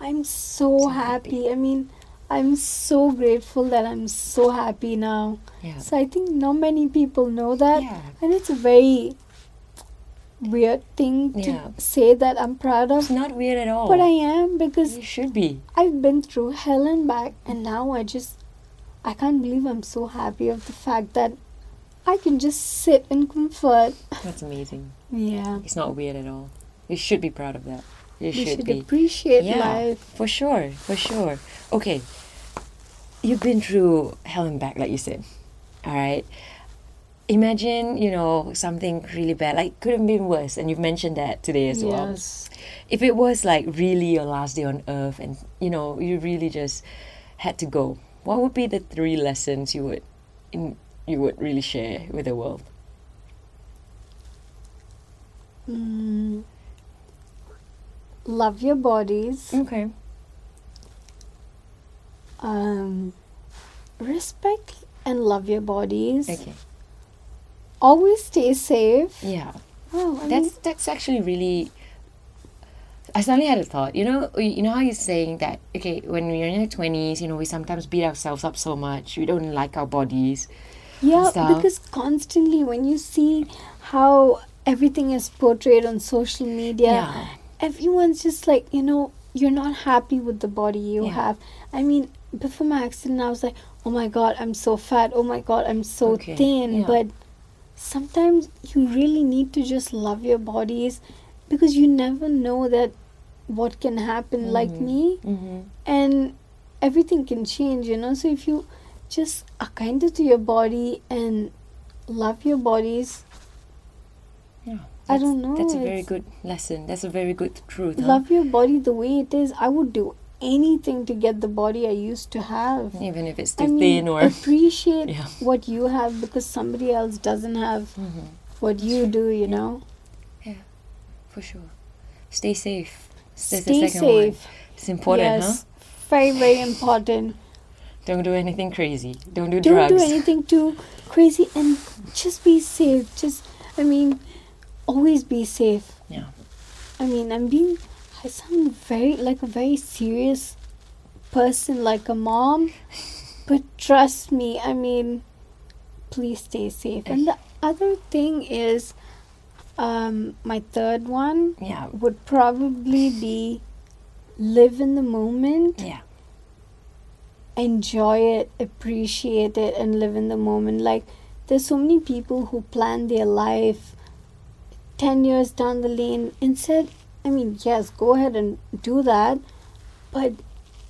I'm so, So happy. happy. I mean, I'm so grateful that I'm so happy now. Yeah. So I think not many people know that. Yeah. And it's a very weird thing to Yeah. say that I'm proud of. It's not weird at all. But I am because You should be. I've been through hell and back, and now I just, I can't believe I'm so happy of the fact that I can just sit in comfort. That's amazing. Yeah. It's not weird at all. You should be proud of that. You should, should be. appreciate Yeah. life. For sure, for sure. Okay. You've been through hell and back, like you said. All right. Imagine, you know, something really bad, like could have been worse, and you've mentioned that today as well. Yes. If it was like really your last day on earth and, you know, you really just had to go, what would be the three lessons you would in, you would really share with the world? Mm. Love your bodies. Okay. Um, respect and love your bodies. Okay. Always stay safe. Yeah. Oh, I That's mean, that's actually really. I suddenly had a thought. You know, you know how you're saying that. Okay, when we're in our twenties, you know, we sometimes beat ourselves up so much. We don't like our bodies. Yeah, because constantly when you see how everything is portrayed on social media, Yeah. everyone's just like, you know, you're not happy with the body you Yeah. have. I mean, before my accident, I was like, oh my god, I'm so fat. Oh my god, I'm so Okay, thin. yeah. But sometimes you really need to just love your bodies because you never know that what can happen. Like Mhm. me, Mm-hmm. and everything can change, you know. So if you just are kinder to your body and love your bodies, Yeah. I don't know, That's a very good lesson. That's a very good truth. huh? love your body the way it is. I would do anything to get the body I used to have. Even if it's I too mean, thin or. appreciate Yeah. what you have because somebody else doesn't have Mhm. what you do. You know, Yeah, For sure. Stay safe. That's the stay second one. safe. It's important, huh? yes, very very important. Don't do anything crazy. Don't do drugs. Don't do anything too crazy and just be safe. Just, I mean, always be safe. Yeah. I mean, I'm being, I sound very, like a very serious person, like a mom. But trust me, I mean, please stay safe. And the other thing is, um, my third one Yeah. would probably be live in the moment Yeah. Enjoy it, appreciate it, and live in the moment. Like, there's so many people who plan their life 10 years down the lane. Instead, I mean, yes, go ahead and do that, but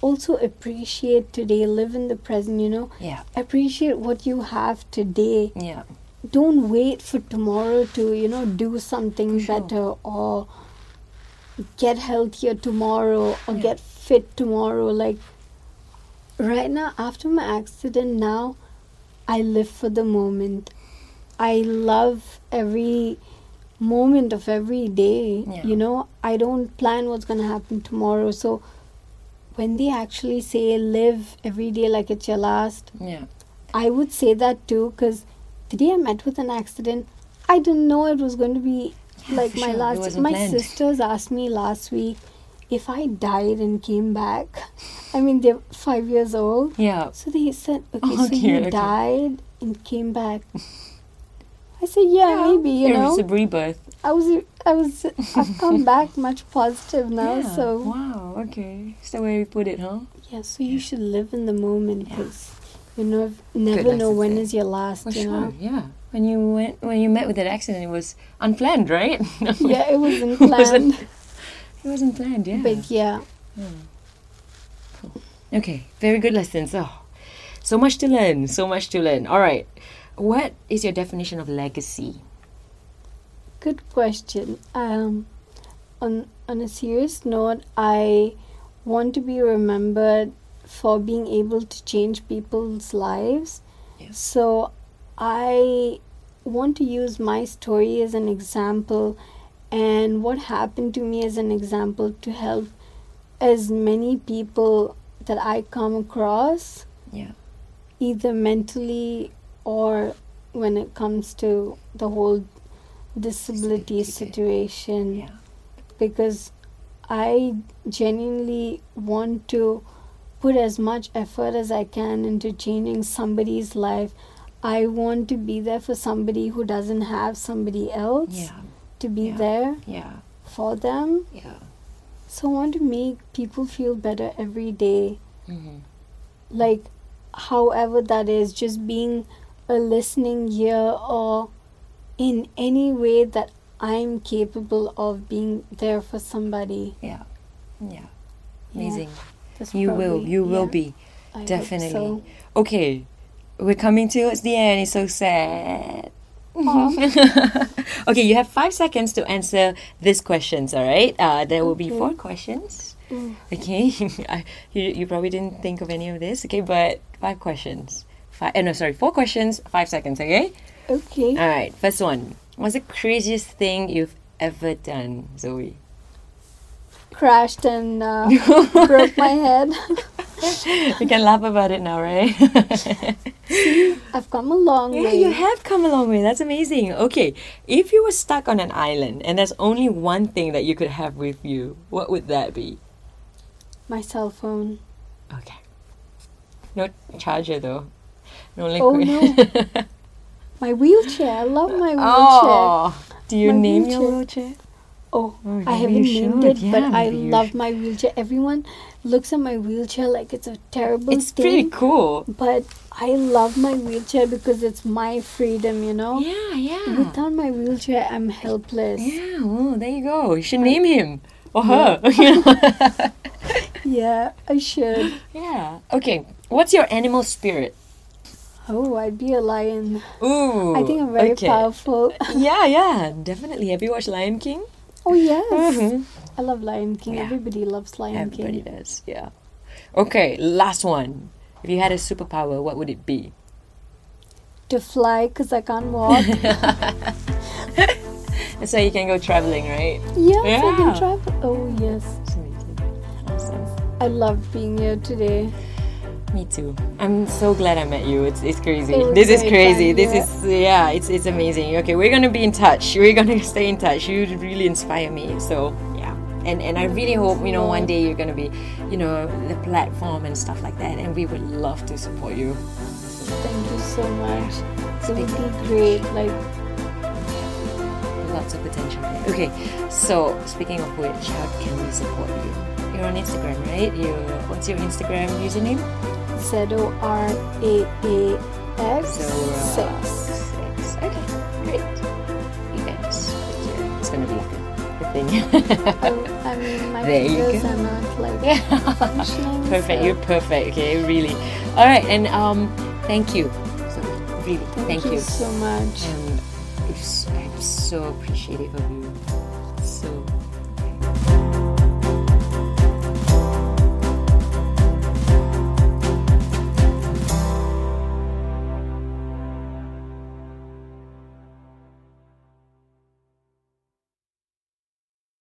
also appreciate today, live in the present, you know, Yeah. appreciate what you have today. Yeah. Don't wait for tomorrow to, you know, do something sure. better or get healthier tomorrow or Yeah. get fit tomorrow. Like, right now after my accident now i live for the moment i love every moment of every day Yeah. you know i don't plan what's going to happen tomorrow so when they actually say live every day like it's your last Yeah. i would say that too because the day i met with an accident i didn't know it was going to be Yeah, like my sure. Last my planned. sisters asked me last week if i died and came back i mean they're five years old Yeah. so they said, okay, Oh, so dear, you okay. died and came back. I said, yeah, maybe, you it know. was a rebirth. I was, I was, I've come back much positive now. yeah. So Wow. Okay. That's the way we put it, huh? yeah, so you should live in the moment Yeah. because you know, never know lessons when there. is your last. For you sure. know. Yeah. When you went, when you met with that accident, it was unplanned, right? Yeah, it It wasn't- planned, It wasn't planned. Yeah. but yeah, Okay, very good lessons. Oh, so much to learn, so much to learn. All right, what is your definition of legacy? good question. Um, on on a serious note, I want to be remembered for being able to change people's lives. Yes. So I want to use my story as an example and what happened to me as an example to help as many people that I come across Yeah. either mentally or when it comes to the whole disability situation Yeah. because I genuinely want to put as much effort as I can into changing somebody's life. I want to be there for somebody who doesn't have somebody else Yeah. To be Yeah. there Yeah. for them. Yeah. So I want to make people feel better every day. Mm-hmm. Like, however that is, just being a listening ear or in any way that I'm capable of being there for somebody. Yeah. Yeah. Yeah, Amazing. that's You will. probably- You will be. I Definitely. so. Okay. We're coming towards the end. It's so sad. Okay, you have five seconds to answer these questions, all right? Uh, there will be four questions. Mm. Okay, I, you, you probably didn't think of any of this, okay? But five questions. Five, uh, no, sorry, four questions, five seconds, okay? Okay. All right, first one. What's the craziest thing you've ever done, Zoe? Crashed and uh, broke my head. we can laugh about it now, right? I've come a long Yeah, way. you have come a long way. That's amazing. Okay, if you were stuck on an island and there's only one thing that you could have with you, what would that be? My cell phone. Okay. No charger though. Only Oh, no. My wheelchair. I love my wheelchair. Oh, do you My name your wheelchair. Oh, Oh, I haven't named should. it, but I love my wheelchair. Everyone looks at my wheelchair like it's a terrible It's thing. pretty cool. But I love my wheelchair because it's my freedom, you know? Yeah, yeah. Without my wheelchair, I'm helpless. Yeah, well, there you go. You should name him or her. Yeah, I should. yeah. Okay. What's your animal spirit? Oh, I'd be a lion. Ooh. I think I'm very okay. powerful. Yeah, yeah, definitely. Have you watched Lion King? Oh, yes. Mhm. I love Lion King. Yeah. Everybody loves Lion Everybody King. does. Yeah. Okay, last one. If you had a superpower, what would it be? To fly because I can't walk. So you can go traveling, right? yes, I Yeah. can travel. Oh, yes. Amazing. Awesome. I love being here today. Me too. I'm so glad I met you. It's it's crazy. It This is crazy. fun, This yeah. is yeah. It's it's amazing. Okay, we're gonna be in touch. We're gonna stay in touch. You really inspire me. So yeah. And and I really hope you know one day you're gonna be, you know, the platform and stuff like that. And we would love to support you. Thank you so much. It would Speaking be great. Like, Lots of potential. Okay, so speaking of which, how can we support you? You're on Instagram, right? You what's your Instagram username? Z O R A A X six. Six. Okay, great. Events. It's gonna be a, a thing. Oh, I mean, my There you fingers are not like yeah. perfect. so You're perfect. Okay, really. All right, and um, thank you. So really, Thank, thank, you, so much. Um, I'm so appreciative of you.